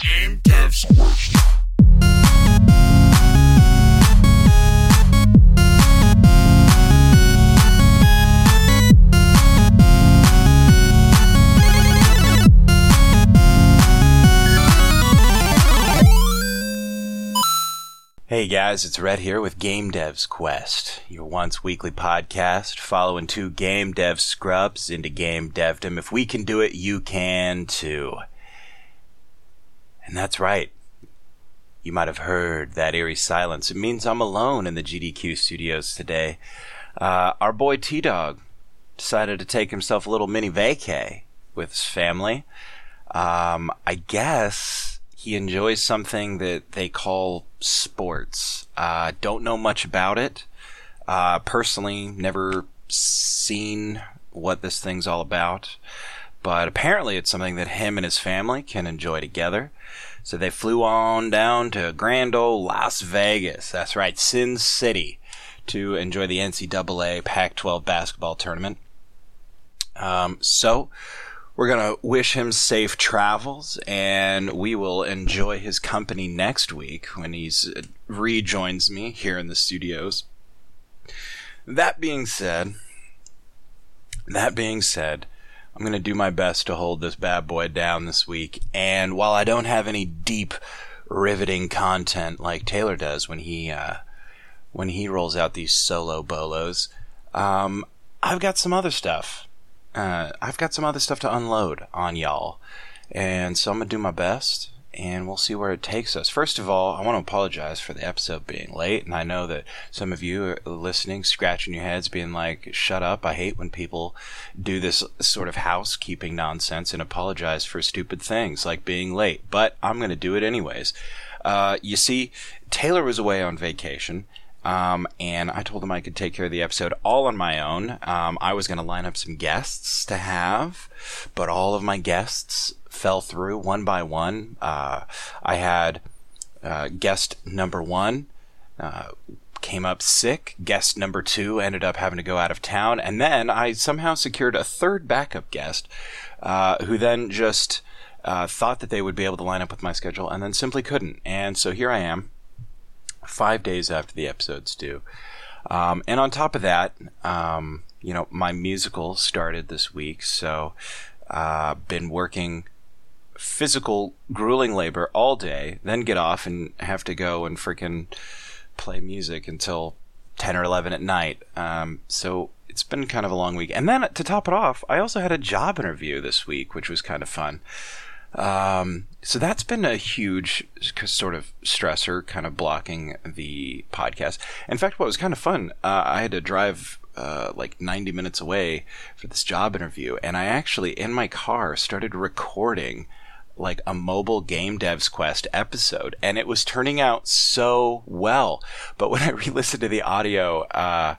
Game Devs Quest. Hey guys, it's Red here with Game Devs Quest, your once weekly podcast following two game dev scrubs into game devdom. If we can do it, you can too. And that's right. You might have heard that eerie silence. It means I'm alone in the GDQ studios today. Uh, our boy T Dog decided to take himself a little mini vacay with his family. Um, I guess he enjoys something that they call sports. Uh, don't know much about it. Uh, personally, never seen what this thing's all about. But apparently, it's something that him and his family can enjoy together. So they flew on down to grand old Las Vegas. That's right, Sin City, to enjoy the NCAA Pac 12 basketball tournament. Um, so we're going to wish him safe travels, and we will enjoy his company next week when he uh, rejoins me here in the studios. That being said, that being said, I'm going to do my best to hold this bad boy down this week. And while I don't have any deep, riveting content like Taylor does when he uh, when he rolls out these solo bolos, um, I've got some other stuff uh, I've got some other stuff to unload on y'all. And so I'm to do my best and we'll see where it takes us. First of all, I want to apologize for the episode being late, and I know that some of you are listening, scratching your heads, being like, shut up. I hate when people do this sort of housekeeping nonsense and apologize for stupid things like being late, but I'm going to do it anyways. Uh, you see, Taylor was away on vacation, um, and I told him I could take care of the episode all on my own. Um, I was going to line up some guests to have, but all of my guests fell through one by one. Uh, I had uh, guest number one uh, came up sick. Guest number two ended up having to go out of town, and then I somehow secured a third backup guest, uh, who then just uh, thought that they would be able to line up with my schedule, and then simply couldn't. And so here I am five days after the episode's due. Um, and on top of that, um, you know, my musical started this week, so uh, been working physical, grueling labor all day, then get off and have to go and freaking play music until 10 or 11 at night. Um, so it's been kind of a long week. And then to top it off, I also had a job interview this week, which was kind of fun. Um, so that's been a huge sort of stressor, kind of blocking the podcast. In fact, what was kind of fun, uh, I had to drive uh, like 90 minutes away for this job interview, and I actually, in my car, started recording like a mobile game devs quest episode and it was turning out so well but when i re-listened to the audio uh,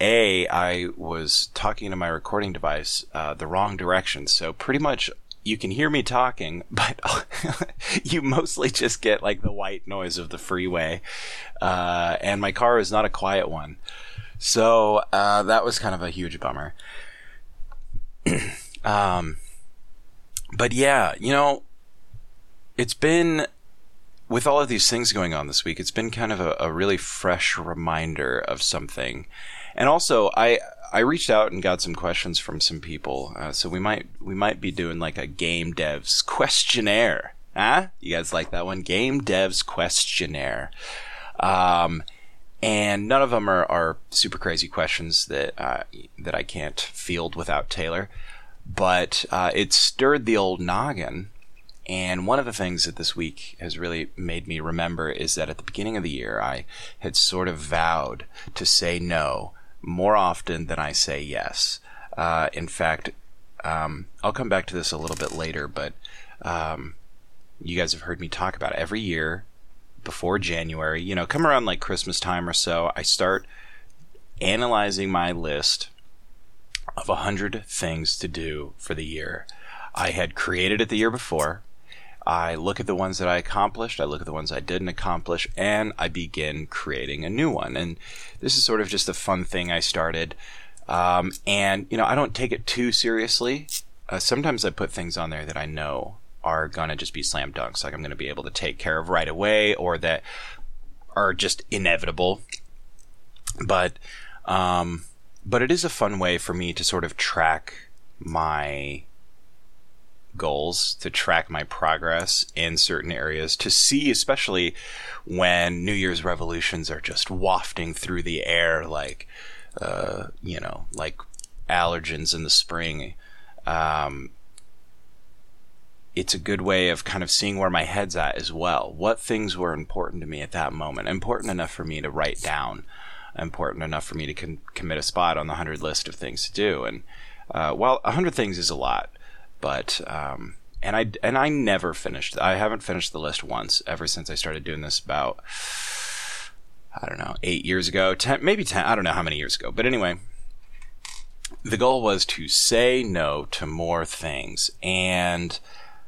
a i was talking to my recording device uh, the wrong direction so pretty much you can hear me talking, but you mostly just get like the white noise of the freeway. Uh, and my car is not a quiet one. So uh, that was kind of a huge bummer. um, but yeah, you know, it's been with all of these things going on this week, it's been kind of a, a really fresh reminder of something. And also, I I reached out and got some questions from some people, uh, so we might we might be doing like a game devs questionnaire. Huh? You guys like that one? Game devs questionnaire. Um, and none of them are, are super crazy questions that uh, that I can't field without Taylor. But uh, it stirred the old noggin. And one of the things that this week has really made me remember is that at the beginning of the year, I had sort of vowed to say no more often than I say yes. Uh, in fact, um, I'll come back to this a little bit later, but um, you guys have heard me talk about it. every year before January. You know, come around like Christmas time or so, I start analyzing my list of a hundred things to do for the year. I had created it the year before. I look at the ones that I accomplished, I look at the ones I didn't accomplish, and I begin creating a new one. And this is sort of just a fun thing I started. Um, and, you know, I don't take it too seriously. Uh, sometimes I put things on there that I know are going to just be slam dunks, like I'm going to be able to take care of right away, or that are just inevitable. But, um, but it is a fun way for me to sort of track my goals, to track my progress in certain areas, to see, especially when New Year's revolutions are just wafting through the air like, uh, you know, like allergens in the spring. Um, it's a good way of kind of seeing where my head's at as well. What things were important to me at that moment, important enough for me to write down, important enough for me to commit a spot on the 100 list of things to do. And uh, well, 100 things is a lot, but um, and I and I never finished. I haven't finished the list once ever since I started doing this about I don't know eight years ago, ten maybe ten. I don't know how many years ago, but anyway, the goal was to say no to more things, and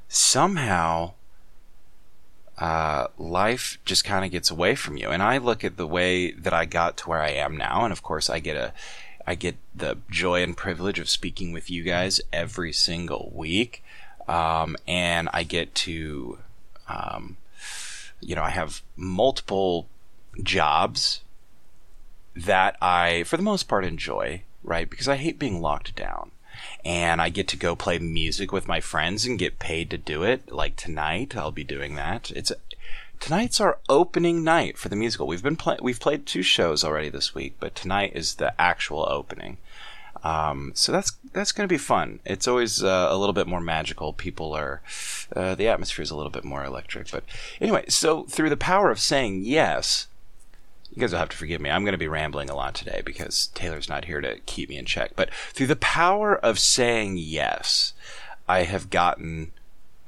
somehow uh, life just kind of gets away from you. And I look at the way that I got to where I am now, and of course, I get a I get the joy and privilege of speaking with you guys every single week. Um, and I get to, um, you know, I have multiple jobs that I, for the most part, enjoy, right? Because I hate being locked down. And I get to go play music with my friends and get paid to do it. Like tonight, I'll be doing that. It's tonight's our opening night for the musical. We've been play- we've played two shows already this week, but tonight is the actual opening. Um, so that's that's going to be fun. It's always uh, a little bit more magical. People are uh, the atmosphere is a little bit more electric. But anyway, so through the power of saying yes, you guys will have to forgive me. I'm going to be rambling a lot today because Taylor's not here to keep me in check. But through the power of saying yes, I have gotten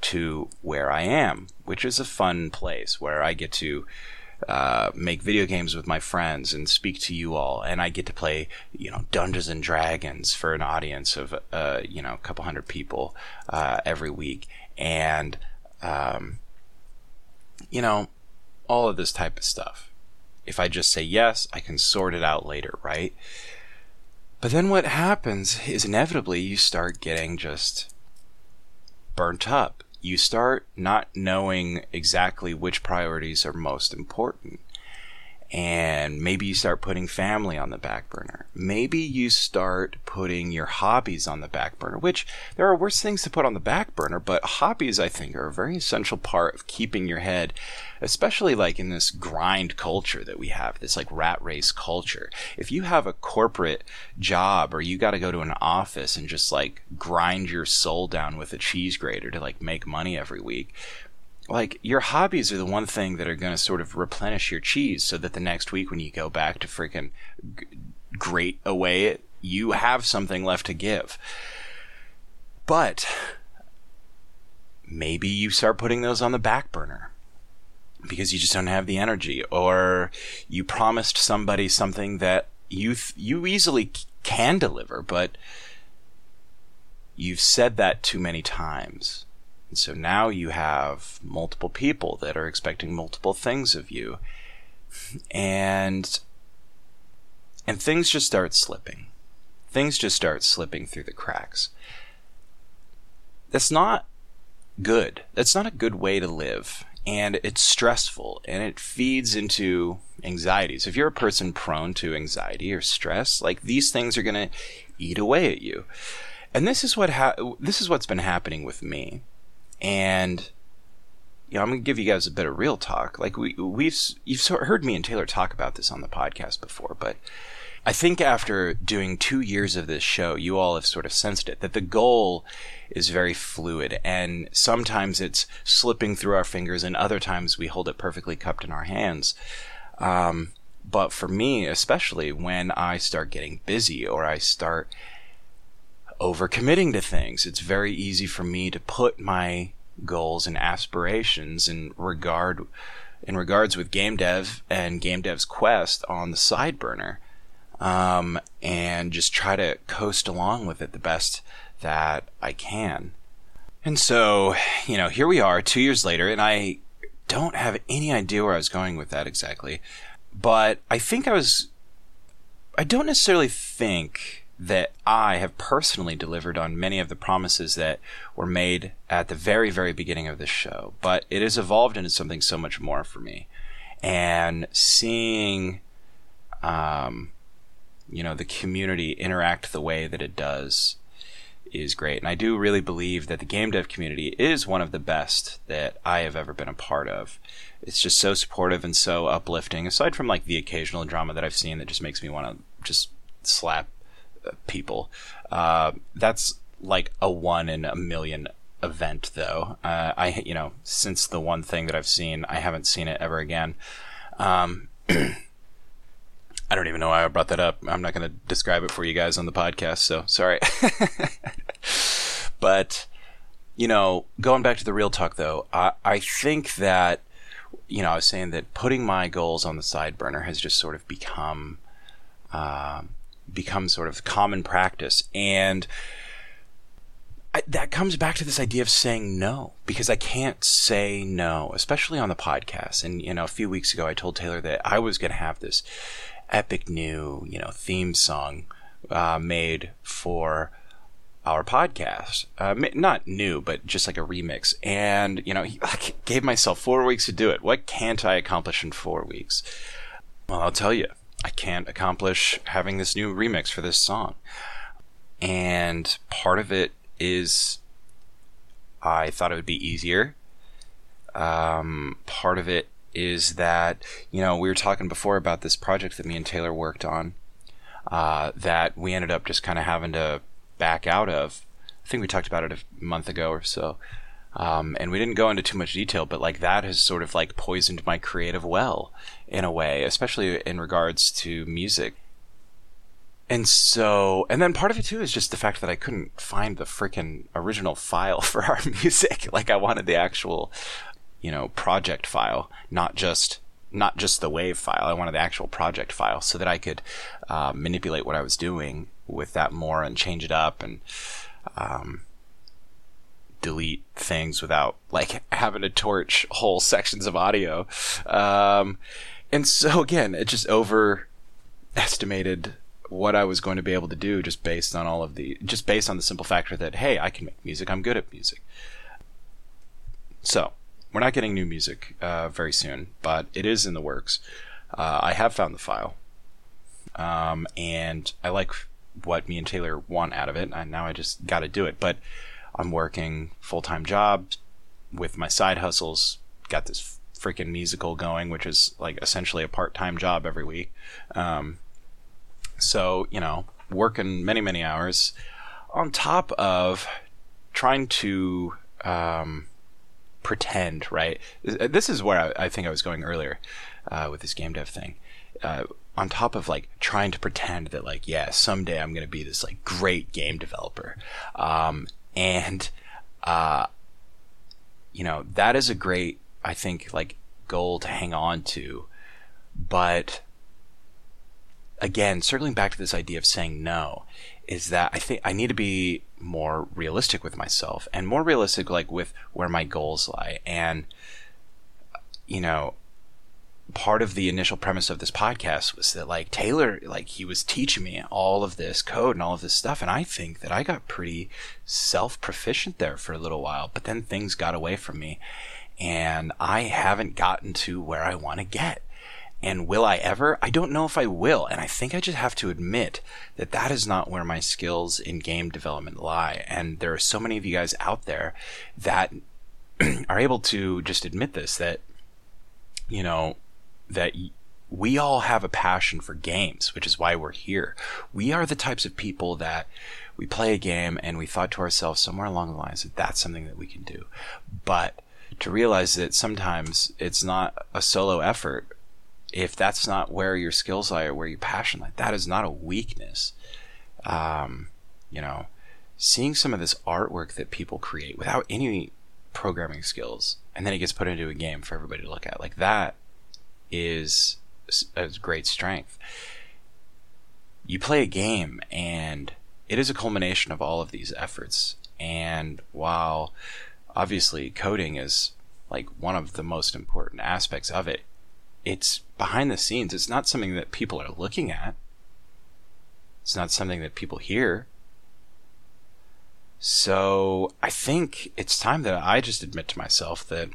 to where I am, which is a fun place where I get to uh, make video games with my friends and speak to you all, and I get to play, you know, Dungeons and Dragons for an audience of, uh, you know, a couple hundred people uh, every week, and um, you know, all of this type of stuff. If I just say yes, I can sort it out later, right? But then what happens is inevitably you start getting just burnt up you start not knowing exactly which priorities are most important. And maybe you start putting family on the back burner. Maybe you start putting your hobbies on the back burner, which there are worse things to put on the back burner, but hobbies, I think, are a very essential part of keeping your head especially like in this grind culture that we have, this like rat race culture. If you have a corporate job or you got to go to an office and just like grind your soul down with a cheese grater to like make money every week, like your hobbies are the one thing that are going to sort of replenish your cheese so that the next week when you go back to freaking grate away you have something left to give. But maybe you start putting those on the back burner because you just don't have the energy or you promised somebody something that you th- you easily can deliver but you've said that too many times and so now you have multiple people that are expecting multiple things of you and and things just start slipping things just start slipping through the cracks that's not good that's not a good way to live and it's stressful and it feeds into anxiety. So if you're a person prone to anxiety or stress, like these things are going to eat away at you. And this is what ha- this is what's been happening with me. And you know, I'm going to give you guys a bit of real talk. Like we we've you've heard me and Taylor talk about this on the podcast before, but I think after doing two years of this show, you all have sort of sensed it that the goal is very fluid and sometimes it's slipping through our fingers and other times we hold it perfectly cupped in our hands. Um, but for me, especially when I start getting busy or I start overcommitting to things, it's very easy for me to put my goals and aspirations in regard in regards with game dev and game dev's quest on the side burner um, and just try to coast along with it the best that I can. And so, you know, here we are two years later, and I don't have any idea where I was going with that exactly. But I think I was, I don't necessarily think that I have personally delivered on many of the promises that were made at the very, very beginning of this show, but it has evolved into something so much more for me. And seeing, um, you know, the community interact the way that it does is great. And I do really believe that the game dev community is one of the best that I have ever been a part of. It's just so supportive and so uplifting, aside from like the occasional drama that I've seen that just makes me want to just slap people. Uh, that's like a one in a million event, though. Uh, I, you know, since the one thing that I've seen, I haven't seen it ever again. Um, I don't even know why I brought that up. I'm not going to describe it for you guys on the podcast, so sorry. but, you know, going back to the real talk though, I, I think that, you know, I was saying that putting my goals on the side burner has just sort of become, uh, become sort of common practice. And, I, that comes back to this idea of saying no because I can't say no, especially on the podcast. And you know, a few weeks ago, I told Taylor that I was going to have this epic new, you know, theme song uh, made for our podcast. Uh, not new, but just like a remix. And, you know, I gave myself four weeks to do it. What can't I accomplish in four weeks? Well, I'll tell you, I can't accomplish having this new remix for this song. And part of it is I thought it would be easier. Um, part of it is that you know we were talking before about this project that me and Taylor worked on uh, that we ended up just kind of having to back out of. I think we talked about it a month ago or so. Um, and we didn't go into too much detail, but like that has sort of like poisoned my creative well in a way, especially in regards to music. And so, and then part of it too is just the fact that I couldn't find the freaking original file for our music. Like I wanted the actual you know, project file, not just not just the wave file. I wanted the actual project file so that I could uh, manipulate what I was doing with that more and change it up and um, delete things without like having to torch whole sections of audio. Um, and so again, it just overestimated what I was going to be able to do just based on all of the just based on the simple factor that hey, I can make music. I'm good at music. So we're not getting new music uh, very soon, but it is in the works. Uh, I have found the file, um, and I like what me and Taylor want out of it. And now I just got to do it. But I'm working full time jobs with my side hustles. Got this freaking musical going, which is like essentially a part time job every week. Um, so you know, working many many hours on top of trying to um, pretend, right? This is where I, I think I was going earlier uh, with this game dev thing. Uh, on top of like trying to pretend that like yeah someday I'm gonna be this like great game developer, um, and uh, you know that is a great I think like goal to hang on to, but again circling back to this idea of saying no is that I think I need to be more realistic with myself and more realistic like with where my goals lie. And you know part of the initial premise of this podcast was that like Taylor like he was teaching me all of this code and all of this stuff. And I think that I got pretty self proficient there for a little while but then things got away from me and I haven't gotten to where I want to get and will I ever? I don't know if I will. And I think I just have to admit that that is not where my skills in game development lie. And there are so many of you guys out there that are able to just admit this that, you know, that we all have a passion for games, which is why we're here. We are the types of people that we play a game and we thought to ourselves somewhere along the lines that that's something that we can do. But to realize that sometimes it's not a solo effort if that's not where your skills lie or where your passion lie, that is not a weakness. Um, you know, seeing some of this artwork that people create without any programming skills, and then it gets put into a game for everybody to look at, like that is a great strength. You play a game, and it is a culmination of all of these efforts. And while obviously coding is like one of the most important aspects of it, it's behind the scenes. It's not something that people are looking at. It's not something that people hear. So I think it's time that I just admit to myself that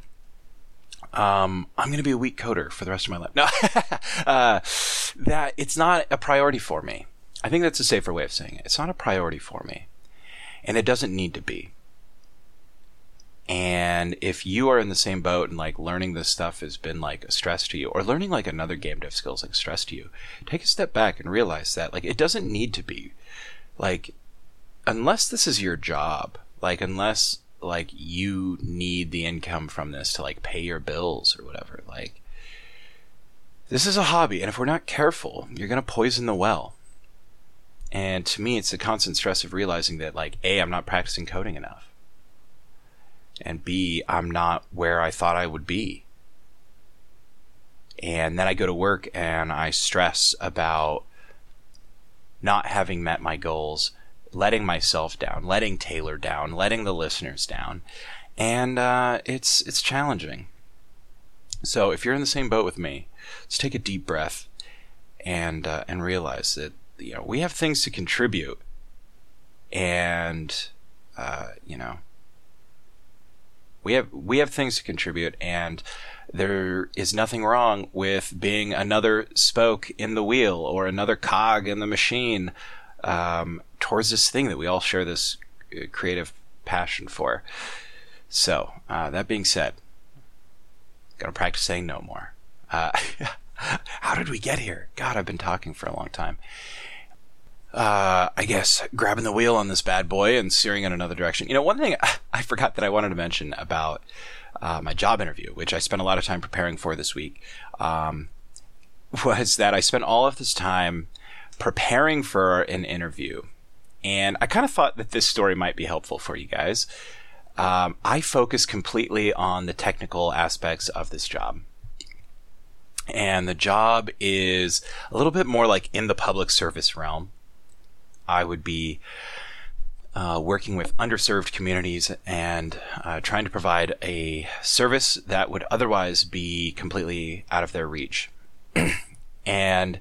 um, I'm going to be a weak coder for the rest of my life. No, uh, that it's not a priority for me. I think that's a safer way of saying it. It's not a priority for me, and it doesn't need to be. And if you are in the same boat and like learning this stuff has been like a stress to you, or learning like another game dev skills like stress to you, take a step back and realize that like it doesn't need to be. Like unless this is your job, like unless like you need the income from this to like pay your bills or whatever, like this is a hobby and if we're not careful, you're to poison the well. And to me, it's the constant stress of realizing that like A, I'm not practicing coding enough. And B, I'm not where I thought I would be. And then I go to work and I stress about not having met my goals letting myself down, letting Taylor down, letting the listeners down, and uh, it's it's challenging. So if you're in the same boat with me, let's take a deep breath and uh, and realize that you know we have things to contribute, and uh, you know we have we have things to contribute, and there is nothing wrong with being another spoke in the wheel or another cog in the machine um, towards this thing that we all share this uh, creative passion for. So, uh, that being said, gotta practice saying no more. Uh, how did we get here? God, I've been talking for a long time. Uh, I guess grabbing the wheel on this bad boy and steering in another direction. You know, one thing I forgot that I wanted to mention about uh, my job interview, which I spent a lot of time preparing for this week, um, was that I spent all of this time preparing for an interview, and I kind of thought that this story might be helpful for you guys. Um, I focus completely on the technical aspects of this job. And the job is a little bit more like in the public service realm. I would be uh, working with underserved communities and uh, trying to provide a service that would otherwise be completely out of their reach. and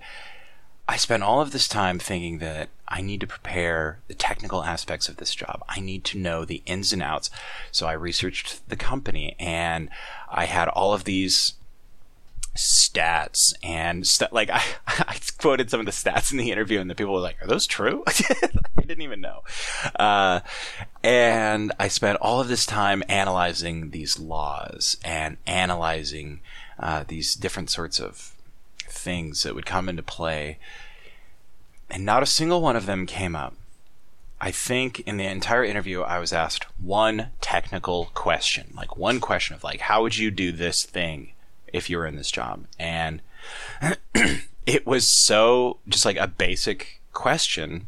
I spent all of this time thinking that I need to prepare the technical aspects of this job. I need to know the ins and outs. So I researched the company and I had all of these stats and st- like I, I quoted some of the stats in the interview and the people were like, are those true? I didn't even know. Uh, and I spent all of this time analyzing these laws and analyzing, uh, these different sorts of things that would come into play, and not a single one of them came up. I think in the entire interview, I was asked one technical question, like one question of like, how would you do this thing if you were in this job? And it was so just like a basic question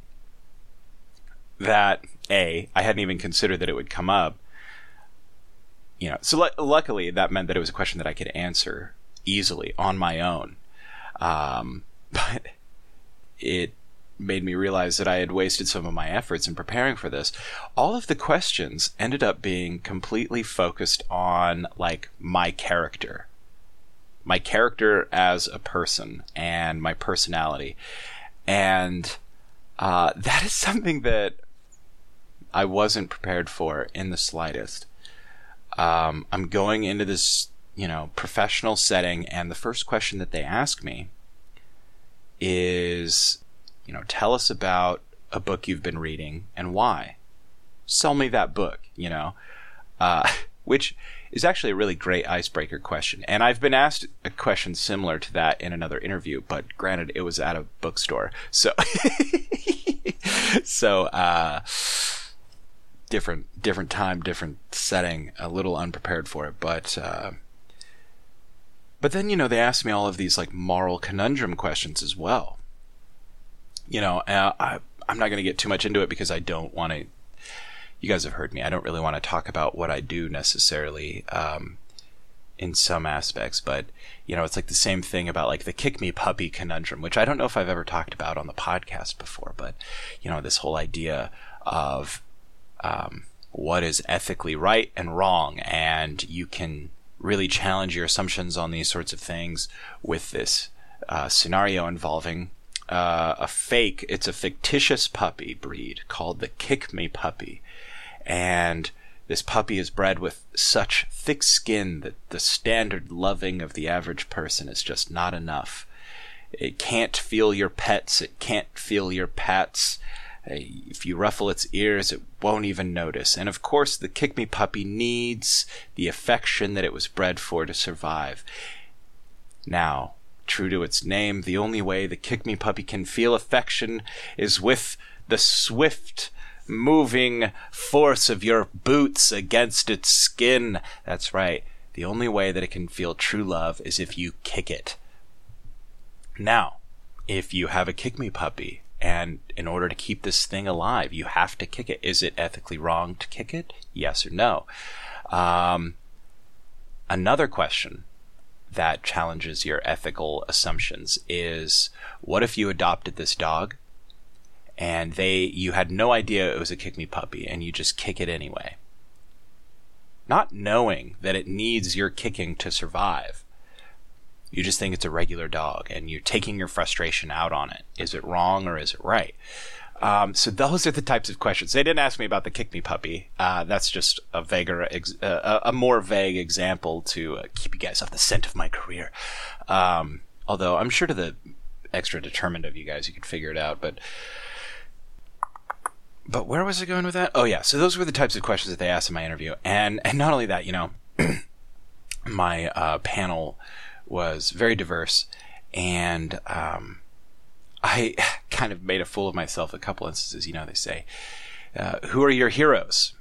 that a I hadn't even considered that it would come up. You know, so l- luckily that meant that it was a question that I could answer easily on my own. Um, but it made me realize that I had wasted some of my efforts in preparing for this. All of the questions ended up being completely focused on like my character, my character as a person and my personality. And uh, that is something that I wasn't prepared for in the slightest. Um, I'm going into this you know, professional setting. And the first question that they ask me is, you know, tell us about a book you've been reading and why. Sell me that book, you know, uh, which is actually a really great icebreaker question. And I've been asked a question similar to that in another interview, but granted, it was at a bookstore. So, so, uh, different, different time, different setting, a little unprepared for it, but, uh, but then, you know, they asked me all of these like moral conundrum questions as well. You know, uh, I, I'm not going to get too much into it because I don't want to. You guys have heard me. I don't really want to talk about what I do necessarily um, in some aspects, but you know, it's like the same thing about like the kick me puppy conundrum, which I don't know if I've ever talked about on the podcast before, but you know, this whole idea of um, what is ethically right and wrong, and you can really challenge your assumptions on these sorts of things with this uh, scenario involving uh, a fake, it's a fictitious puppy breed called the Kick Me puppy. And this puppy is bred with such thick skin that the standard loving of the average person is just not enough. It can't feel your pets, it can't feel your pats. Uh, if you ruffle its ears, it won't even notice. And of course, the Kick Me puppy needs the affection that it was bred for to survive. Now, true to its name, the only way the Kick Me puppy can feel affection is with the swift, moving force of your boots against its skin. That's right. The only way that it can feel true love is if you kick it. Now, if you have a Kick Me puppy, and in order to keep this thing alive, you have to kick it. Is it ethically wrong to kick it? Yes or no? Um, another question that challenges your ethical assumptions is what if you adopted this dog and they you had no idea it was a kick me puppy and you just kick it anyway not knowing that it needs your kicking to survive you just think it's a regular dog and you're taking your frustration out on it is it wrong or is it right um, so those are the types of questions. They didn't ask me about the kick me puppy. Uh, that's just a vaguer, ex- uh, a more vague example to uh, keep you guys off the scent of my career. Um, although I'm sure to the extra determined of you guys, you could figure it out. But but where was I going with that? Oh yeah, so those were the types of questions that they asked in my interview, and and not only that, you know, my uh, panel was very diverse, and um, I kind of made a fool of myself a couple instances. You know, they say, uh, "Who are your heroes?"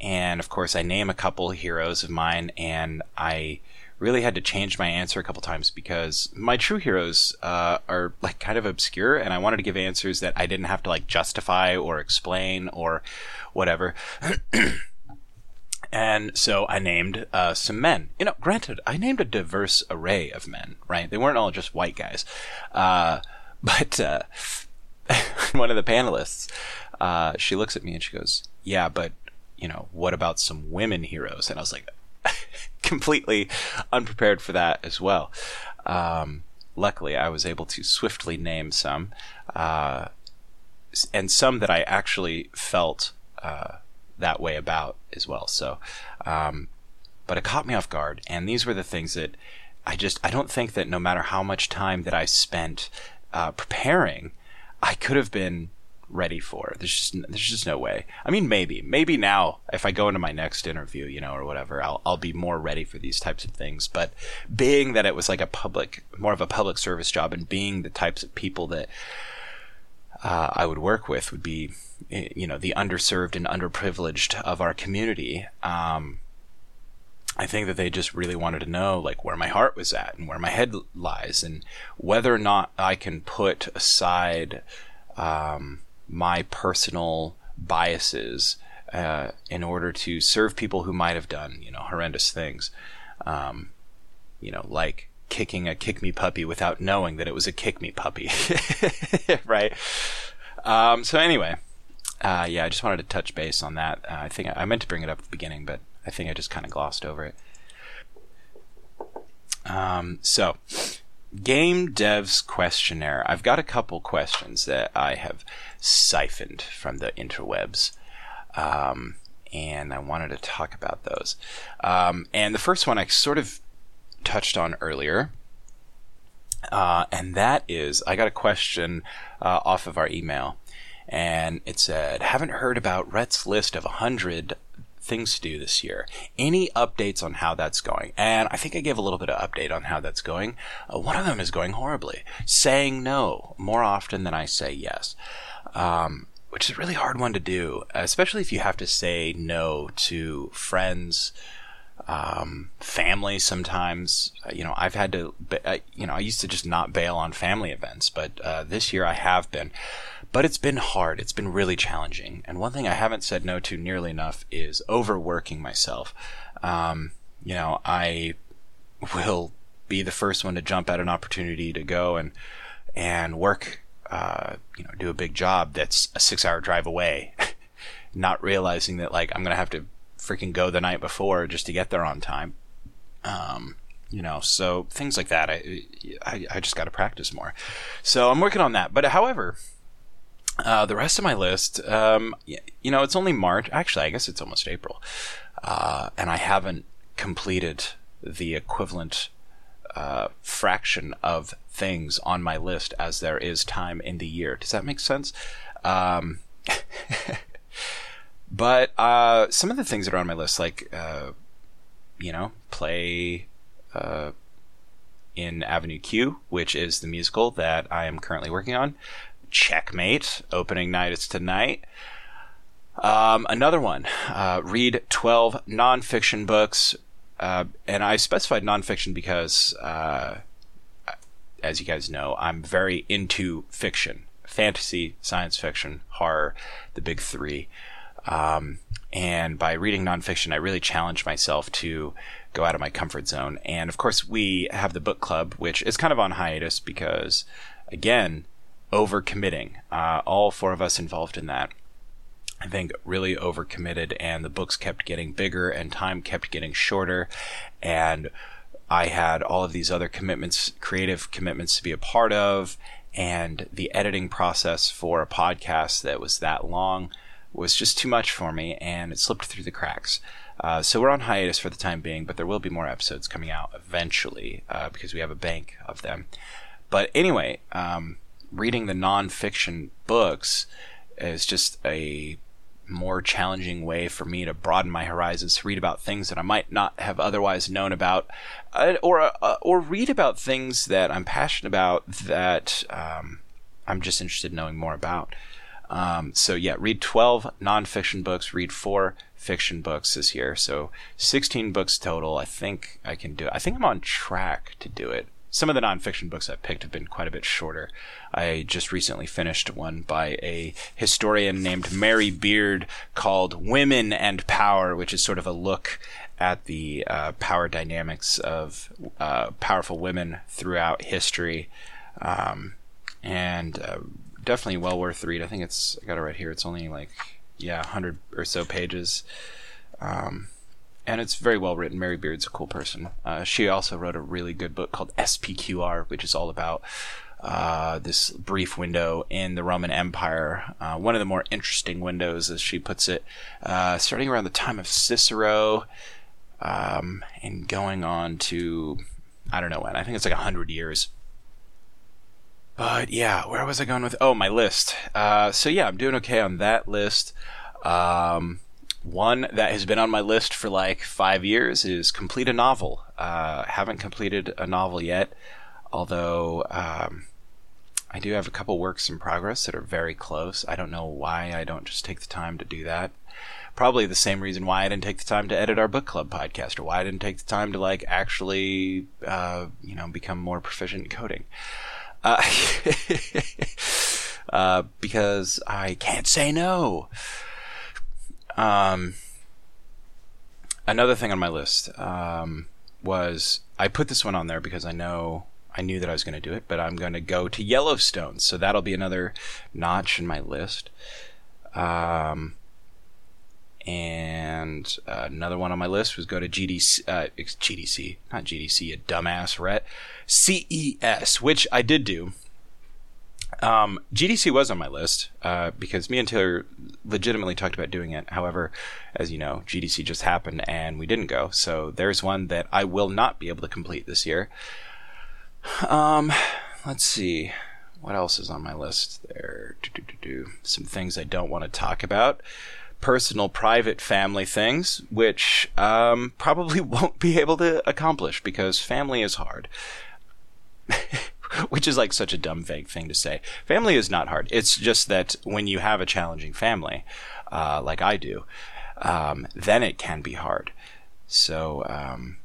And of course, I name a couple heroes of mine, and I really had to change my answer a couple times because my true heroes uh, are like kind of obscure, and I wanted to give answers that I didn't have to like justify or explain or whatever. And so I named uh, some men. You know, granted, I named a diverse array of men, right? They weren't all just white guys. Uh, but uh, one of the panelists, uh, she looks at me and she goes, "Yeah, but you know, what about some women heroes?" And I was like, completely unprepared for that as well. Um, luckily, I was able to swiftly name some, uh, and some that I actually felt uh, that way about as well. So, um, but it caught me off guard, and these were the things that I just I don't think that no matter how much time that I spent uh, preparing, I could have been ready for. There's just there's just no way. I mean, maybe maybe now if I go into my next interview, you know, or whatever, I'll I'll be more ready for these types of things. But being that it was like a public, more of a public service job, and being the types of people that uh, I would work with would be, you know, the underserved and underprivileged of our community. Um, I think that they just really wanted to know like where my heart was at and where my head lies and whether or not I can put aside um, my personal biases uh, in order to serve people who might have done you know horrendous things, um, you know like kicking a kick me puppy without knowing that it was a kick me puppy, right? Um, so anyway, uh, yeah, I just wanted to touch base on that. Uh, I think I, I meant to bring it up at the beginning, but I think I just kind of glossed over it. Um, so, Game Dev's questionnaire. I've got a couple questions that I have siphoned from the interwebs. Um, and I wanted to talk about those. Um, and the first one I sort of touched on earlier. Uh, and that is I got a question uh, off of our email. And it said, Haven't heard about Rhett's list of 100 things to do this year. Any updates on how that's going? And I think I gave a little bit of update on how that's going. Uh, one of them is going horribly. Saying no more often than I say yes. Um, which is a really hard one to do, especially if you have to say no to friends, um, family sometimes. Uh, you know, I've had to, uh, you know, I used to just not bail on family events, but uh, this year I have been. But it's been hard. It's been really challenging. And one thing I haven't said no to nearly enough is overworking myself. Um, you know, I will be the first one to jump at an opportunity to go and and work. Uh, you know, do a big job that's a six-hour drive away, not realizing that like I'm gonna have to freaking go the night before just to get there on time. Um, you know, so things like that. I I, I just got to practice more. So I'm working on that. But however, uh, the rest of my list, um, you know, it's only March. Actually, I guess it's almost April, uh, and I haven't completed the equivalent uh, fraction of things on my list as there is time in the year. Does that make sense? Um, but uh, some of the things that are on my list, like uh, you know, play uh, in Avenue Q, which is the musical that I am currently working on. Checkmate, opening night is tonight. Um, another one, uh, read 12 nonfiction books. Uh, and I specified nonfiction because, uh, as you guys know, I'm very into fiction fantasy, science fiction, horror, the big three. Um, and by reading nonfiction, I really challenged myself to go out of my comfort zone. And of course, we have the book club, which is kind of on hiatus because, again, overcommitting. Uh, all four of us involved in that. I think really overcommitted, and the books kept getting bigger, and time kept getting shorter, and I had all of these other commitments, creative commitments to be a part of, and the editing process for a podcast that was that long was just too much for me, and it slipped through the cracks. Uh, so we're on hiatus for the time being, but there will be more episodes coming out eventually uh, because we have a bank of them. But anyway, um, reading the nonfiction books is just a more challenging way for me to broaden my horizons, to read about things that I might not have otherwise known about, uh, or uh, or read about things that I'm passionate about that um, I'm just interested in knowing more about. Um, so yeah, read 12 nonfiction books, read four fiction books this year. So 16 books total. I think I can do it. I think I'm on track to do it some of the nonfiction books I've picked have been quite a bit shorter. I just recently finished one by a historian named Mary Beard called Women and Power, which is sort of a look at the uh, power dynamics of uh, powerful women throughout history. Um, and uh, definitely well worth the read. I think it's, I got it right here. It's only like, yeah, 100 or so pages. Um, and it's very well written. Mary Beard's a cool person. Uh, she also wrote a really good book called SPQR, which is all about uh, this brief window in the Roman Empire. Uh, one of the more interesting windows, as she puts it, uh, starting around the time of Cicero um, and going on to, I don't know when, I think it's like 100 years. But yeah, where was I going with? Oh, my list. Uh, so yeah, I'm doing okay on that list. Um, one that has been on my list for like five years is complete a novel. Uh, haven't completed a novel yet, although um, I do have a couple works in progress that are very close. I don't know why I don't just take the time to do that. Probably the same reason why I didn't take the time to edit our book club podcast, or why I didn't take the time to like actually, uh, you know, become more proficient in coding. Uh, uh, because I can't say no. Um, another thing on my list um, was I put this one on there because I know I knew that I was going to do it, but I'm going to go to Yellowstone, so that'll be another notch in my list. Um, and uh, another one on my list was go to GDC, uh, GDC, not GDC, a dumbass ret, CES, which I did do. Um, GDC was on my list uh, because me and Taylor legitimately talked about doing it. However, as you know, GDC just happened and we didn't go. So there's one that I will not be able to complete this year. Um, let's see. What else is on my list there? Some things I don't want to talk about. Personal, private, family things, which um, probably won't be able to accomplish because family is hard. which is like such a dumb, vague thing to say. Family is not hard. It's just that when you have a challenging family, uh, like I do, um, then it can be hard. So, um,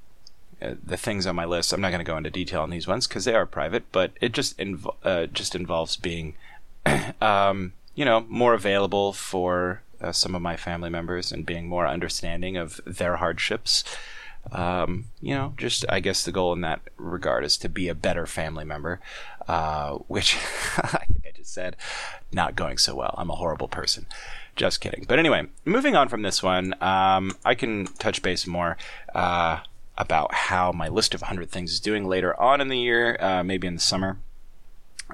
the things on my list, I'm not going to go into detail on these ones because they are private, but it just inv- uh, just involves being, um, you know, more available for uh, some of my family members and being more understanding of their hardships um, you know, just I guess the goal in that regard is to be a better family member, uh, which I think I just said, not going so well. I'm a horrible person. Just kidding. But anyway, moving on from this one, um, I can touch base more. Uh, about how my list of 100 things is doing later on in the year, uh, maybe in the summer.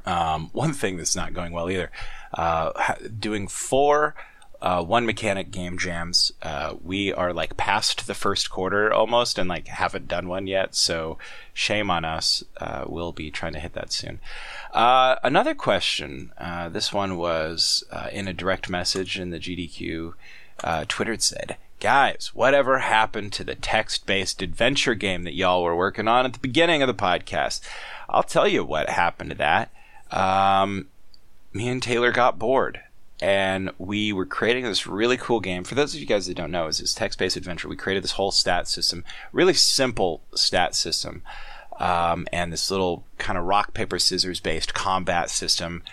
Um, one thing that's not going well either, uh, doing four uh, one mechanic game jams. Uh, we are like past the first quarter almost and like haven't done one yet. So shame on us. Uh, we'll be trying to hit that soon. Uh, another question. Uh, this one was uh, in a direct message in the GDQ. Twitter said, Guys, whatever happened to the text based adventure game that y'all were working on at the beginning of the podcast? I'll tell you what happened to that. Um, me and Taylor got bored and we were creating this really cool game. For those of you guys that don't know, it's this text-based adventure. We created this whole stat system, really simple stat system, um, and this little kind of rock paper scissors based combat system,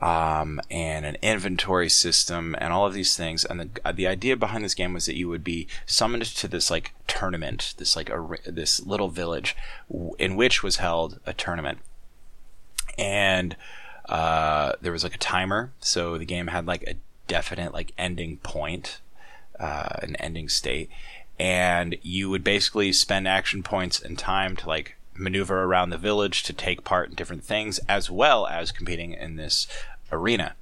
um, and an inventory system, and all of these things. And the uh, the idea behind this game was that you would be summoned to this like tournament, this like a, this little village, in which was held a tournament, and uh, there was like a timer, so the game had like a definite like ending point, uh, an ending state, and you would basically spend action points and time to like maneuver around the village to take part in different things, as well as competing in this arena.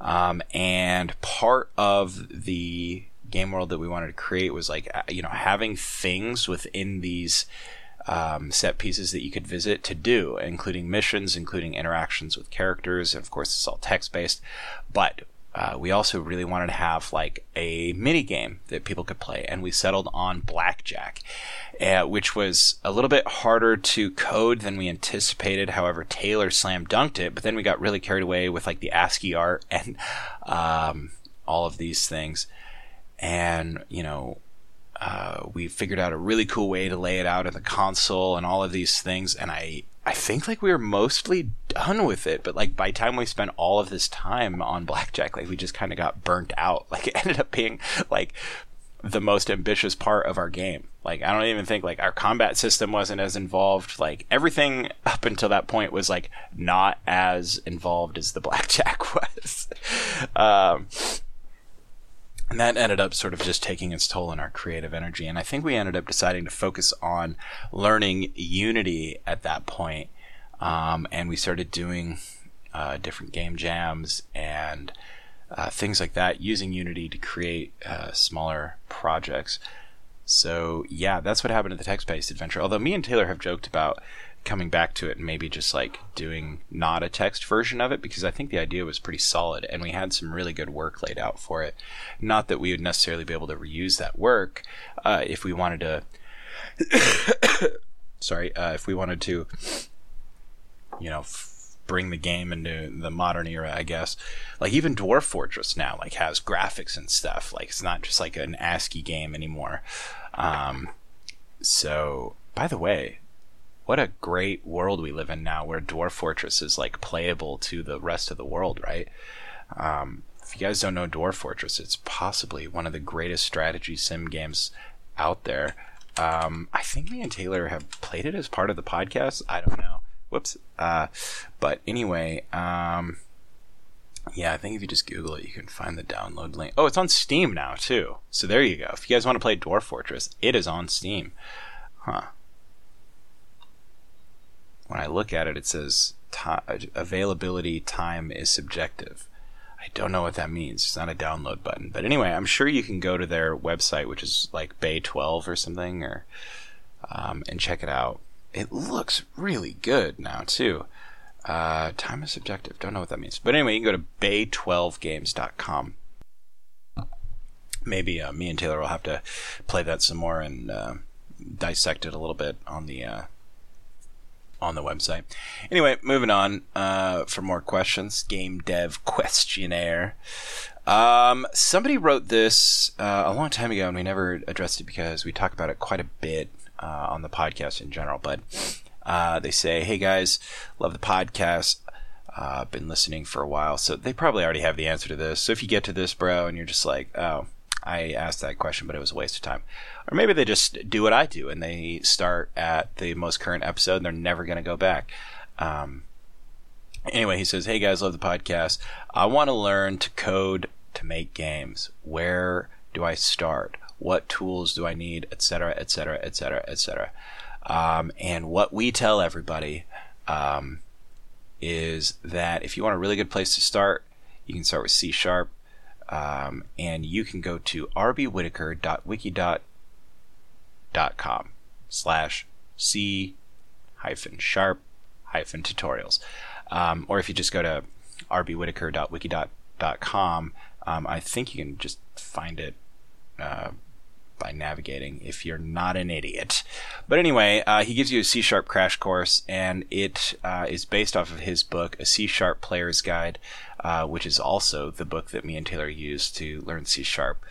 Um, and part of the game world that we wanted to create was like uh, you know having things within these um, set pieces that you could visit to do, including missions, including interactions with characters. And of course, it's all text based. But uh, we also really wanted to have like a mini game that people could play, and we settled on blackjack, uh, which was a little bit harder to code than we anticipated. However, Taylor slam dunked it, but then we got really carried away with like the ASCII art and um, all of these things, and you know uh, we figured out a really cool way to lay it out in the console and all of these things. And I, I think like we were mostly done with it, but like by the time we spent all of this time on blackjack, like we just kind of got burnt out. Like it ended up being like the most ambitious part of our game. Like I don't even think like our combat system wasn't as involved. Like everything up until that point was like not as involved as the blackjack was. um, and that ended up sort of just taking its toll on our creative energy. And I think we ended up deciding to focus on learning Unity at that point. Um, and we started doing uh, different game jams and uh, things like that using Unity to create uh, smaller projects. So yeah, that's what happened to the text-based adventure. Although me and Taylor have joked about coming back to it and maybe just like doing not a text version of it because I think the idea was pretty solid and we had some really good work laid out for it. Not that we would necessarily be able to reuse that work uh, if we wanted to. sorry, uh, if we wanted to, you know. F- bring the game into the modern era, I guess. Like even Dwarf Fortress now, like has graphics and stuff. Like it's not just like an ASCII game anymore. Um, so, by the way, what a great world we live in now where Dwarf Fortress is like playable to the rest of the world, right? Um, if you guys don't know Dwarf Fortress, it's possibly one of the greatest strategy sim games out there. Um, I think me and Taylor have played it as part of the podcast. I don't know. Whoops. Uh, but anyway, um, yeah, I think if you just Google it, you can find the download link. Oh, it's on Steam now too. So there you go. If you guys want to play Dwarf Fortress, it is on Steam. Huh when I look at it, it says availability time is subjective. I don't know what that means. It's not a download button. But anyway, I'm sure you can go to their website, which is like Bay 12 or something, or um, and check it out. It looks really good now too. Uh, time is subjective. Don't know what that means. But anyway, you can go to bay12games.com. Maybe uh, me and Taylor will have to play that some more and uh, dissect it a little bit on the uh, on the website. Anyway, moving on uh, for more questions. Game dev questionnaire. Um, somebody wrote this uh, a long time ago, and we never addressed it because we talk about it quite a bit uh, on the podcast in general. But uh, they say, "Hey guys, love the podcast. Uh, been listening for a while." So they probably already have the answer to this. So if you get to this, bro, and you're just like, "Oh, I asked that question, but it was a waste of time. Or maybe they just do what I do and they start at the most current episode and they're never going to go back. Um, anyway, he says, Hey guys, love the podcast. I want to learn to code to make games. Where do I start? What tools do I need, etc., etc., etc., etc. And what we tell everybody um, is that if you want a really good place to start, you can start with C sharp, um, and you can go to rbwhitaker.wiki.com slash C hyphen sharp hyphen tutorials. Um, or if you just go to rbwhitaker.wiki.com, um, I think you can just find it uh, by navigating if you're not an idiot. But anyway, uh, he gives you a C sharp crash course, and it uh, is based off of his book, A C sharp Player's Guide, uh, which is also the book that me and Taylor used to learn C sharp.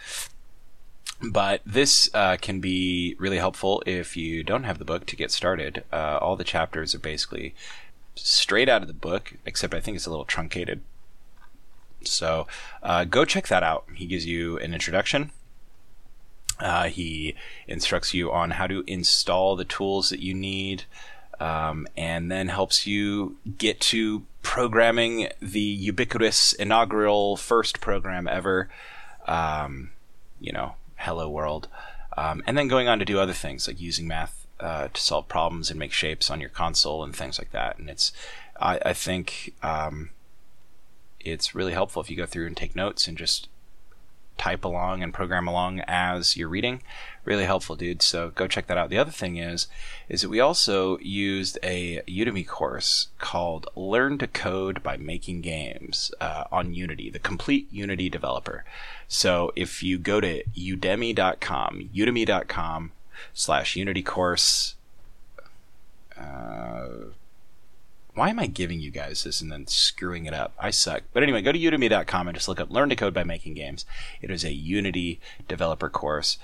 But this uh, can be really helpful if you don't have the book to get started. Uh, all the chapters are basically straight out of the book, except I think it's a little truncated. So uh, go check that out. He gives you an introduction. Uh, he instructs you on how to install the tools that you need, um, and then helps you get to programming the ubiquitous inaugural first program ever. Um, you know, Hello World, um, and then going on to do other things like using math uh, to solve problems and make shapes on your console and things like that. And it's, I, I think, um, it's really helpful if you go through and take notes and just type along and program along as you're reading. Really helpful, dude. So go check that out. The other thing is, is that we also used a Udemy course called Learn to Code by Making Games uh, on Unity, the complete Unity developer. So if you go to udemy.com, udemy.com slash Unity course, uh, why am I giving you guys this and then screwing it up? I suck. But anyway, go to udemy.com and just look up Learn to Code by Making Games. It is a Unity developer course.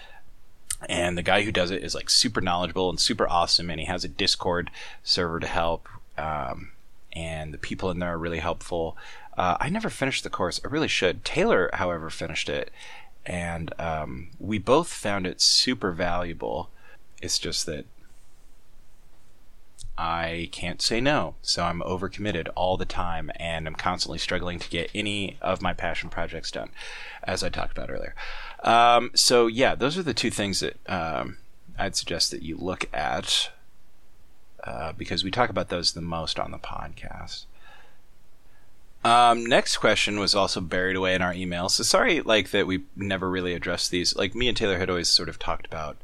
And the guy who does it is like super knowledgeable and super awesome. And he has a Discord server to help. Um, and the people in there are really helpful. Uh, I never finished the course. I really should. Taylor, however, finished it. And um, we both found it super valuable. It's just that I can't say no. So I'm overcommitted all the time and I'm constantly struggling to get any of my passion projects done, as I talked about earlier. Um, so, yeah, those are the two things that um, I'd suggest that you look at uh, because we talk about those the most on the podcast. Um, next question was also buried away in our email. So sorry, like that we never really addressed these. Like me and Taylor had always sort of talked about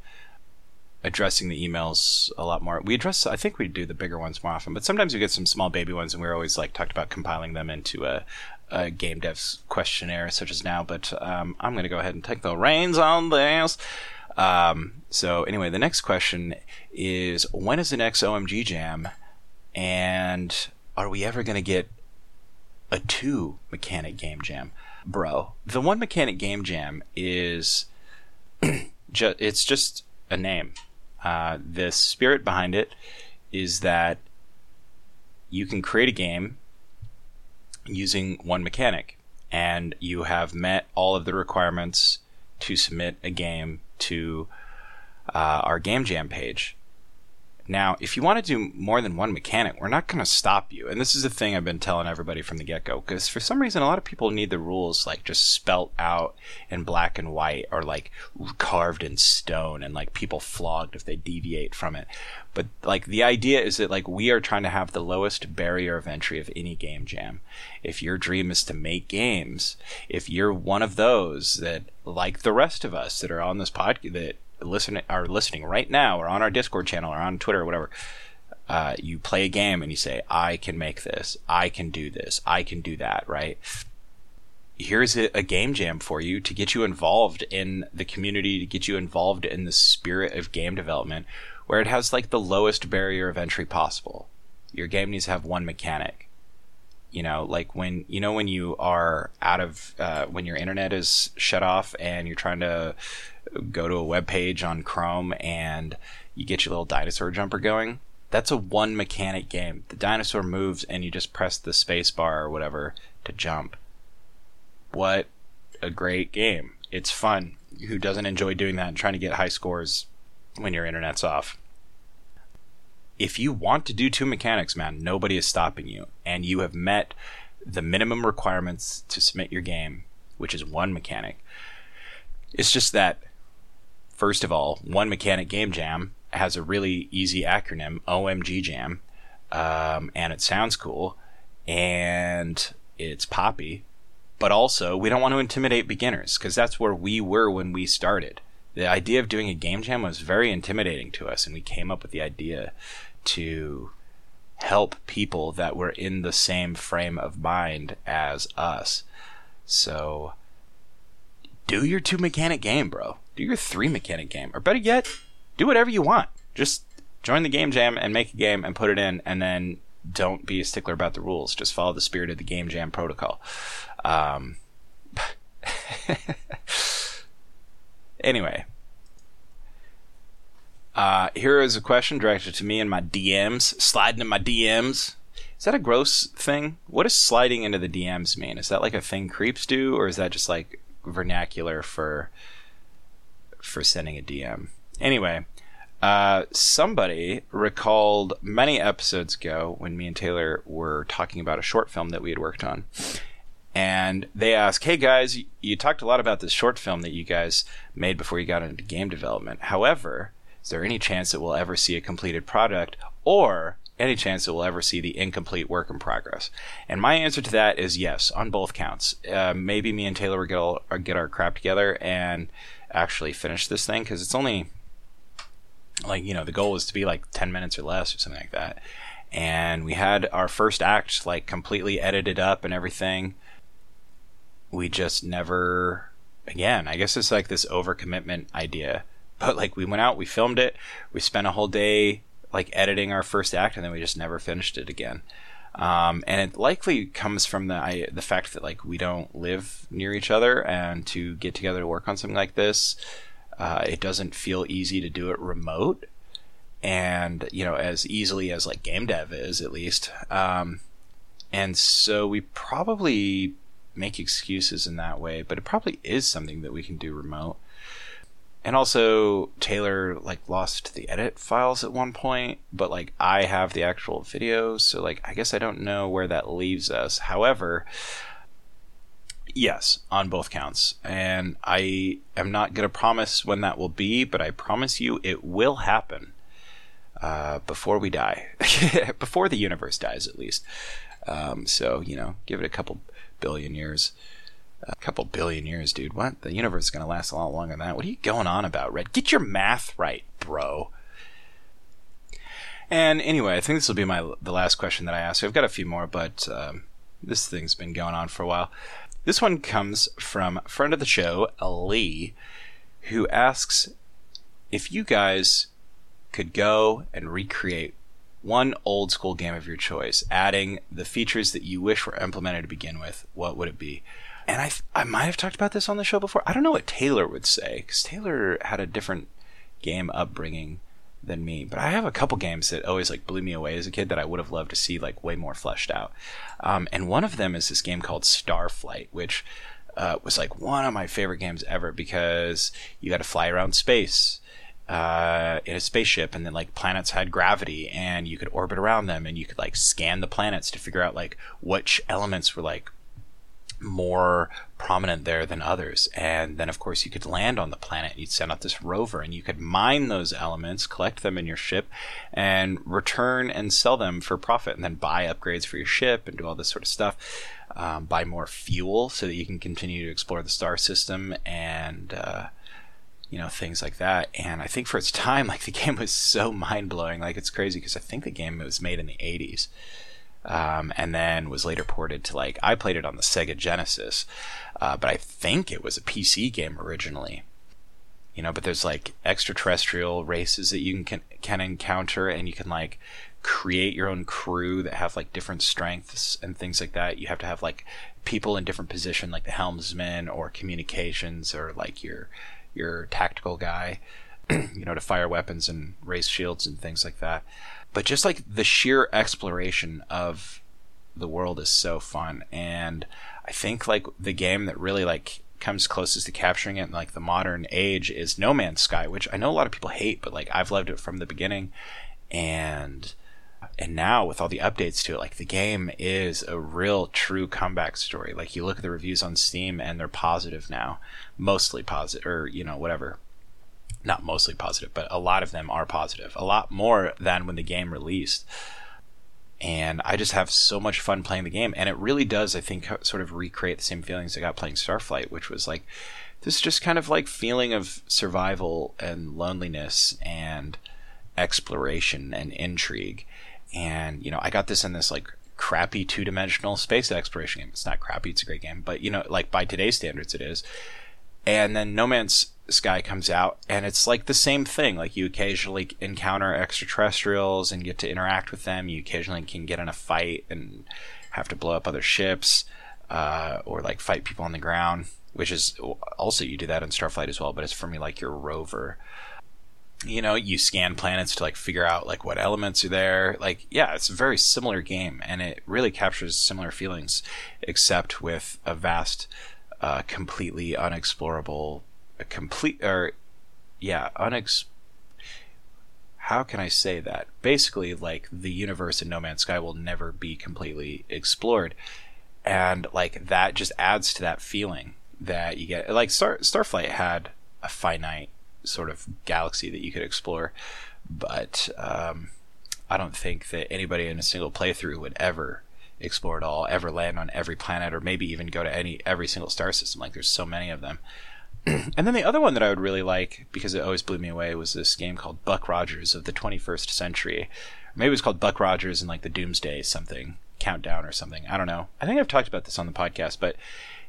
addressing the emails a lot more. We address, I think we do the bigger ones more often, but sometimes we get some small baby ones, and we're always like talked about compiling them into a, a game devs questionnaire, such as now. But um, I'm going to go ahead and take the reins on this. Um, so anyway, the next question is: When is the next OMG Jam? And are we ever going to get a two mechanic game jam? Bro, the one mechanic game jam is ju- it's just a name. Uh, the spirit behind it is that you can create a game using one mechanic, and you have met all of the requirements to submit a game to uh, our Game Jam page. Now, if you want to do more than one mechanic, we're not going to stop you. And this is the thing I've been telling everybody from the get go, because for some reason, a lot of people need the rules like just spelt out in black and white or like carved in stone and like people flogged if they deviate from it. But like the idea is that like we are trying to have the lowest barrier of entry of any game jam. If your dream is to make games, if you're one of those that, like the rest of us that are on this podcast, that listening are listening right now or on our Discord channel or on Twitter or whatever, uh, you play a game and you say, I can make this, I can do this, I can do that, right? Here's a, a game jam for you to get you involved in the community, to get you involved in the spirit of game development, where it has like the lowest barrier of entry possible. Your game needs to have one mechanic. You know, like when you know when you are out of uh, when your internet is shut off and you're trying to go to a web page on Chrome and you get your little dinosaur jumper going. That's a one mechanic game. The dinosaur moves and you just press the space bar or whatever to jump. What a great game. It's fun. Who doesn't enjoy doing that and trying to get high scores when your internet's off? If you want to do two mechanics, man, nobody is stopping you. And you have met the minimum requirements to submit your game, which is one mechanic It's just that, first of all, one mechanic game jam has a really easy acronym, OMG Jam, um, and it sounds cool, and it's poppy, but also we don't want to intimidate beginners because that's where we were when we started. The idea of doing a game jam was very intimidating to us, and we came up with the idea to help people that were in the same frame of mind as us. So, do your two mechanic game, bro. Do your three mechanic game. Or better yet, do whatever you want. Just join the game jam and make a game and put it in, and then don't be a stickler about the rules. Just follow the spirit of the game jam protocol. Um, anyway, uh, here is a question directed to me in my DMs, sliding in my DMs. Is that a gross thing? What does sliding into the DMs mean? Is that like a thing creeps do, or is that just like vernacular for for sending a DM? Anyway, uh, somebody recalled many episodes ago when me and Taylor were talking about a short film that we had worked on. And they asked, Hey guys, you talked a lot about this short film that you guys made before you got into game development. However, is there any chance that we'll ever see a completed product or any chance that we'll ever see the incomplete work in progress? And my answer to that is yes, on both counts. Uh, maybe me and Taylor will get, all, get our crap together and actually finish this thing because it's only like, you know, the goal is to be like 10 minutes or less or something like that. And we had our first act like completely edited up and everything. We just never, again, I guess it's like this overcommitment idea but like we went out, we filmed it, we spent a whole day like editing our first act, and then we just never finished it again. Um, and it likely comes from the I, the fact that like we don't live near each other, and to get together to work on something like this, uh, it doesn't feel easy to do it remote, and you know as easily as like game dev is at least. Um, and so we probably make excuses in that way, but it probably is something that we can do remote and also Taylor like lost the edit files at one point, but like I have the actual videos, so like I guess I don't know where that leaves us. However, yes, on both counts. And I am not going to promise when that will be, but I promise you it will happen uh, before we die, before the universe dies, at least. Um, so, you know, give it a couple billion years a couple billion years, dude. What? The universe is going to last a lot longer than that. What are you going on about, Rhett? Get your math right, bro. And anyway, I think this will be my the last question that I ask. I've got a few more, but um, this thing's been going on for a while. This one comes from friend of the show, Lee, who asks if you guys could go and recreate one old school game of your choice, adding the features that you wish were implemented to begin with, what would it be? And I I might have talked about this on the show before. I don't know what Taylor would say because Taylor had a different game upbringing than me. But I have a couple games that always like blew me away as a kid that I would have loved to see like way more fleshed out. Um, and one of them is this game called Starflight, which uh, was like one of my favorite games ever because you got to fly around space. Uh, in a spaceship, and then like planets had gravity, and you could orbit around them, and you could like scan the planets to figure out like which elements were like more prominent there than others. And then, of course, you could land on the planet. You'd send out this rover and you could mine those elements, collect them in your ship, and return and sell them for profit, and then buy upgrades for your ship and do all this sort of stuff. Um, buy more fuel so that you can continue to explore the star system and. Uh, you know things like that and i think for its time like the game was so mind-blowing like it's crazy because i think the game was made in the 80s um, and then was later ported to like I played it on the Sega Genesis, uh, but I think it was a PC game originally. You know, but there's like extraterrestrial races that you can can encounter, and you can like create your own crew that have like different strengths and things like that. You have to have like people in different position, like the helmsman or communications or like your your tactical guy, you know, to fire weapons and raise shields and things like that but just like the sheer exploration of the world is so fun and i think like the game that really like comes closest to capturing it in like the modern age is no man's sky which i know a lot of people hate but like i've loved it from the beginning and and now with all the updates to it, like the game is a real true comeback story. Like you look at the reviews on Steam and they're positive now, mostly positive, or you know whatever. Not mostly positive, but a lot of them are positive. A lot more than when the game released. And I just have so much fun playing the game, and it really does, I think, sort of recreate the same feelings I got playing Starflight, which was like this just kind of like feeling of survival and loneliness and exploration and intrigue and you know i got this in this like crappy two-dimensional space exploration game it's not crappy it's a great game but you know like by today's standards it is and then no man's sky comes out and it's like the same thing. Like you occasionally encounter extraterrestrials and get to interact with them. You occasionally can get in a fight and have to blow up other ships uh, or like fight people on the ground which is also you do that in starflight as well but it's for me like your rover. You know you scan planets to like figure out like what elements are there. Like yeah it's a very similar game and it really captures similar feelings except with a vast uh, completely unexplorable a complete or yeah unex how can i say that basically like the universe in no man's sky will never be completely explored and like that just adds to that feeling that you get like Star starflight had a finite sort of galaxy that you could explore. But um, I don't think that anybody in a single playthrough would ever explore it all, ever land on every planet, or maybe even go to any every single star system. Like there's so many of them. and then the other one that I would really like because it always blew me away was this game called Buck Rogers of the 21st Century. maybe it was called Buck Rogers and like the Doomsday something countdown or something. I don't know. I think I've talked about this on the podcast, but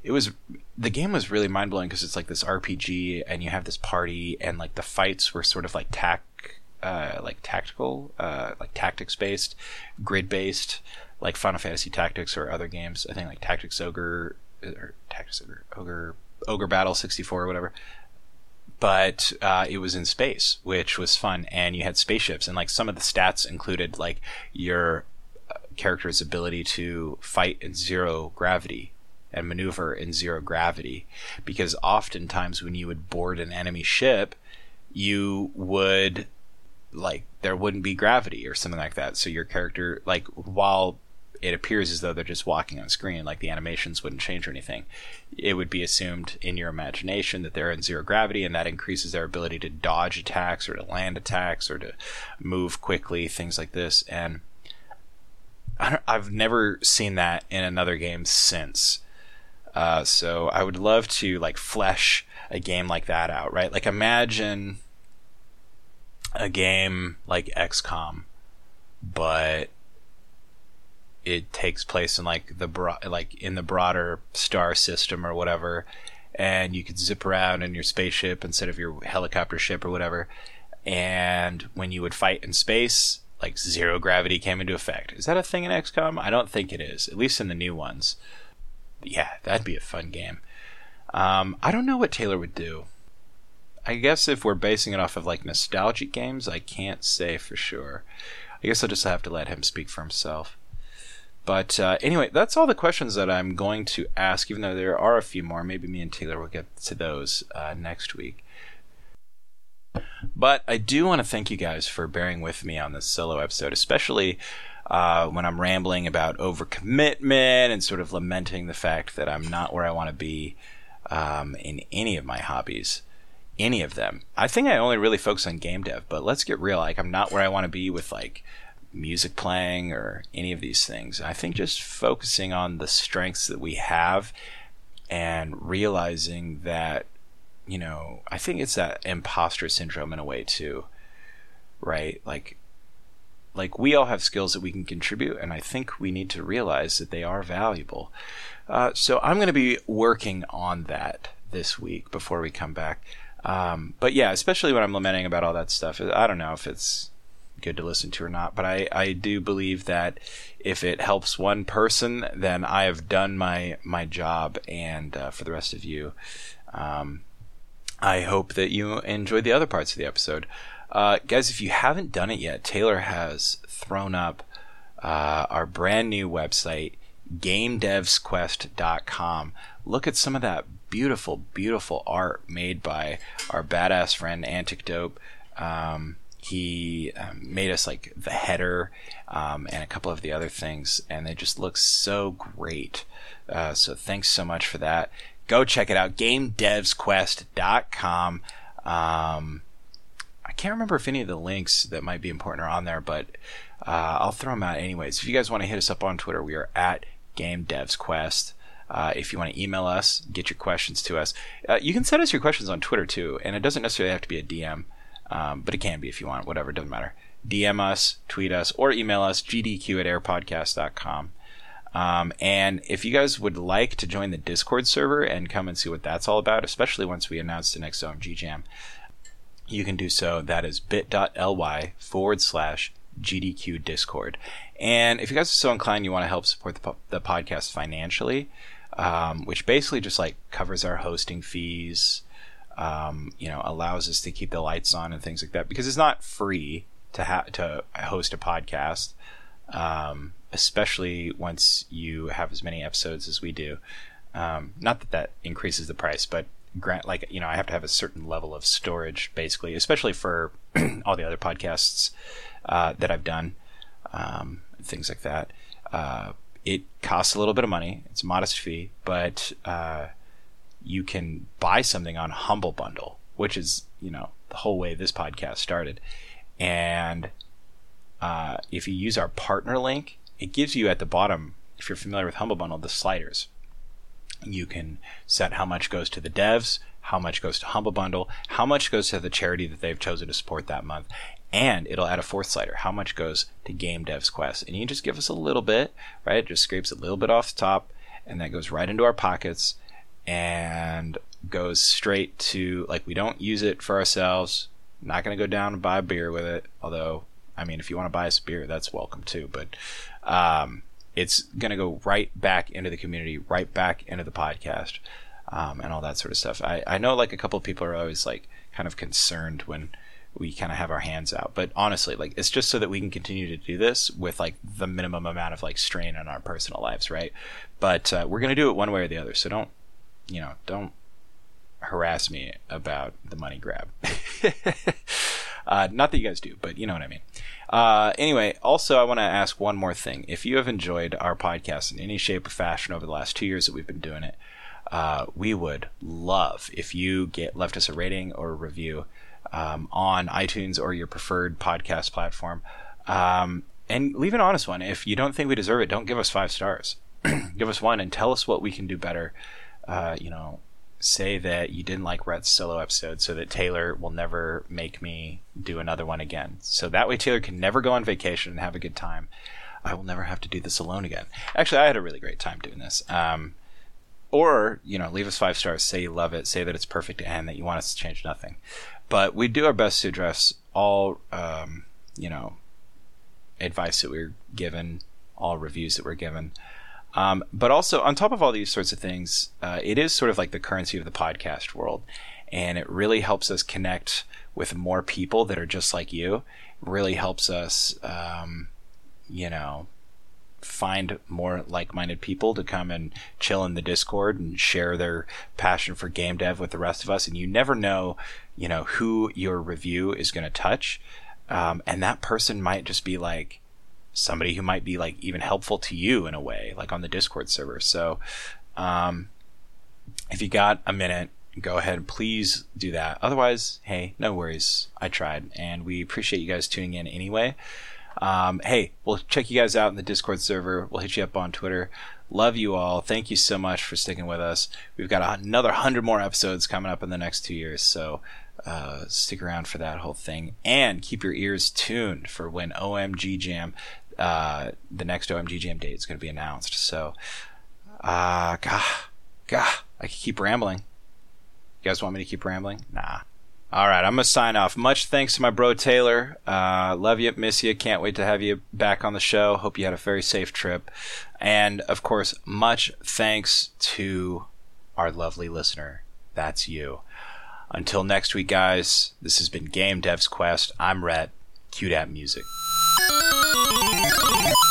it was the game was really mind blowing because it's like this RPG and you have this party and like the fights were sort of like tac uh, like tactical uh, like tactics based grid based like Final Fantasy Tactics or other games I think like Tactics Ogre or Tactics Ogre Ogre Ogre Battle 64 or whatever. But uh, it was in space which was fun. And you had spaceships and like some of the stats included like your uh, character's ability to fight in zero gravity and maneuver in zero gravity. Because oftentimes when you would board an enemy ship you would like there wouldn't be gravity or something like that. So your character like while it appears as though they're just walking on screen like the animations wouldn't change or anything. It would be assumed in your imagination that they're in zero gravity and that increases their ability to dodge attacks or to land attacks or to move quickly things like this. And I've never seen that in another game since. Uh, so I would love to like flesh a game like that out, right? Like imagine a game like XCOM, but it takes place in like the bro- like in the broader star system or whatever, and you could zip around in your spaceship instead of your helicopter ship or whatever. And when you would fight in space, like zero gravity came into effect. Is that a thing in XCOM? I don't think it is, at least in the new ones yeah, that'd be a fun game. Um, I don't know what Taylor would do. I guess if we're basing it off of like nostalgic games, I can't say for sure. I guess I'll just have to let him speak for himself. But uh, anyway, that's all the questions that I'm going to ask, even though there are a few more. Maybe me and Taylor will get to those uh, next week. But I do want to thank you guys for bearing with me on this solo episode, especially uh, when I'm rambling about overcommitment and sort of lamenting the fact that I'm not where I want to be um, in any of my hobbies, any of them. I think I only really focus on game dev, but let's get real. Like I'm not where I want to be with like music playing or any of these things. I think just focusing on the strengths that we have and realizing that, you know, I think it's that imposter syndrome in a way too, right? Like like we all have skills that we can contribute, and I think we need to realize that they are valuable. Uh, so I'm going to be working on that this week before we come back. Um, but yeah, especially when I'm lamenting about all that stuff, I don't know if it's good to listen to or not, but I, I do believe that if it helps one person, then I have done my my job. And uh, for the rest of you, um, I hope that you enjoyed the other parts of the episode. Uh, guys, if you haven't done it yet, Taylor has thrown up uh, our brand new website, gamedevsquest.com. Look at some of that beautiful, beautiful art made by our badass friend Antic Dope. Um, he um, made us like the header um, and a couple of the other things, and they just look so great. Uh, so thanks so much for that. Go check it out, GameDevsQuest.com. Um, I can't remember if any of the links that might be important are on there, but uh, I'll throw them out anyways. If you guys want to hit us up on Twitter, we are at GameDevsQuest. Uh, if you want to email us, get your questions to us. Uh, you can send us your questions on Twitter too, and it doesn't necessarily have to be a DM, um, but it can be if you want, whatever, doesn't matter. DM us, tweet us, or email us, gdq at airpodcast.com. Um, and if you guys would like to join the Discord server and come and see what that's all about, especially once we announce the next OMG Jam, you can do so. That is bit.ly forward slash GDQ Discord. And if you guys are so inclined, you want to help support the, po- the podcast financially, um, which basically just like covers our hosting fees, um, you know, allows us to keep the lights on and things like that because it's not free to have to host a podcast, um, especially once you have as many episodes as we do. Um, not that that increases the price, but grant like you know I have to have a certain level of storage basically, especially for all the other podcasts uh, that I've done, um, things like that. Uh, it costs a little bit of money. It's a modest fee, but uh, you can buy something on Humble Bundle, which is you know the whole way this podcast started. And uh, if you use our partner link, it gives you at the bottom, if you're familiar with Humble Bundle, the sliders. You can set how much goes to the devs, how much goes to Humble Bundle, how much goes to the charity that they've chosen to support that month, and it'll add a fourth slider, how much goes to Game Devs Quest. And you just give us a little bit, right? It just scrapes a little bit off the top, and that goes right into our pockets and goes straight to, like, we don't use it for ourselves. not going to go down and buy a beer with it, although, I mean, if you want to buy us a beer, that's welcome too. But, um, it's going to go right back into the community, right back into the podcast, um, and all that sort of stuff. I, I know like a couple of people are always like kind of concerned when we kind of have our hands out, but honestly, like it's just so that we can continue to do this with like the minimum amount of like strain on our personal lives, right? But uh, we're going to do it one way or the other, so don't, you know, don't harass me about the money grab. uh, not that you guys do, but you know what I mean. Uh, anyway, also, I want to ask one more thing. If you have enjoyed our podcast in any shape or fashion over the last two years that we've been doing it, uh, we would love if you get left us a rating or a review um, on iTunes or your preferred podcast platform. Um, and leave an honest one. If you don't think we deserve it, don't give us five stars. give us one and tell us what we can do better. Uh, you know, say that you didn't like Rhett's solo episode so that Taylor will never make me do another one again. So that way Taylor can never go on vacation and have a good time. I will never have to do this alone again. Actually, I had a really great time doing this. Um, or, you know, leave us five stars, say you love it, say that it's perfect, and that you want us to change nothing. But we do our best to address all, um, you know, advice that we're given, all reviews that we're given. Um, but also, on top of all these sorts of things, uh, it is sort of like the currency of the podcast world. And it really helps us connect with more people that are just like you. Really helps us, um, you know, find more like-minded people to come and chill in the discord and share their passion for game dev with the rest of us and you never know you know who your review is going to touch um, and that person might just be like somebody who might be like even helpful to you in a way, like on the Discord server. So, um, if you got a minute, go ahead and please do that. Otherwise, hey, no worries. I tried, and we appreciate you guys tuning in anyway. Um, hey, we'll check you guys out in the Discord server. We'll hit you up on Twitter. Love you all. Thank you so much for sticking with us. We've got another hundred more episodes coming up in the next two years, so uh, stick around for that whole thing. And keep your ears tuned for when OMG Jam uh, the next OMG Jam date is going to be announced. So, uh, gah, gah, I keep rambling. You guys want me to keep rambling? Nah. All right, I'm gonna sign off. Much thanks to my bro Taylor. Uh, love you, miss you. Can't wait to have you back on the show. Hope you had a very safe trip, and of course, much thanks to our lovely listener. That's you. Until next week, guys. This has been Game Devs Quest. I'm Rhett. Cue that music. Thank you.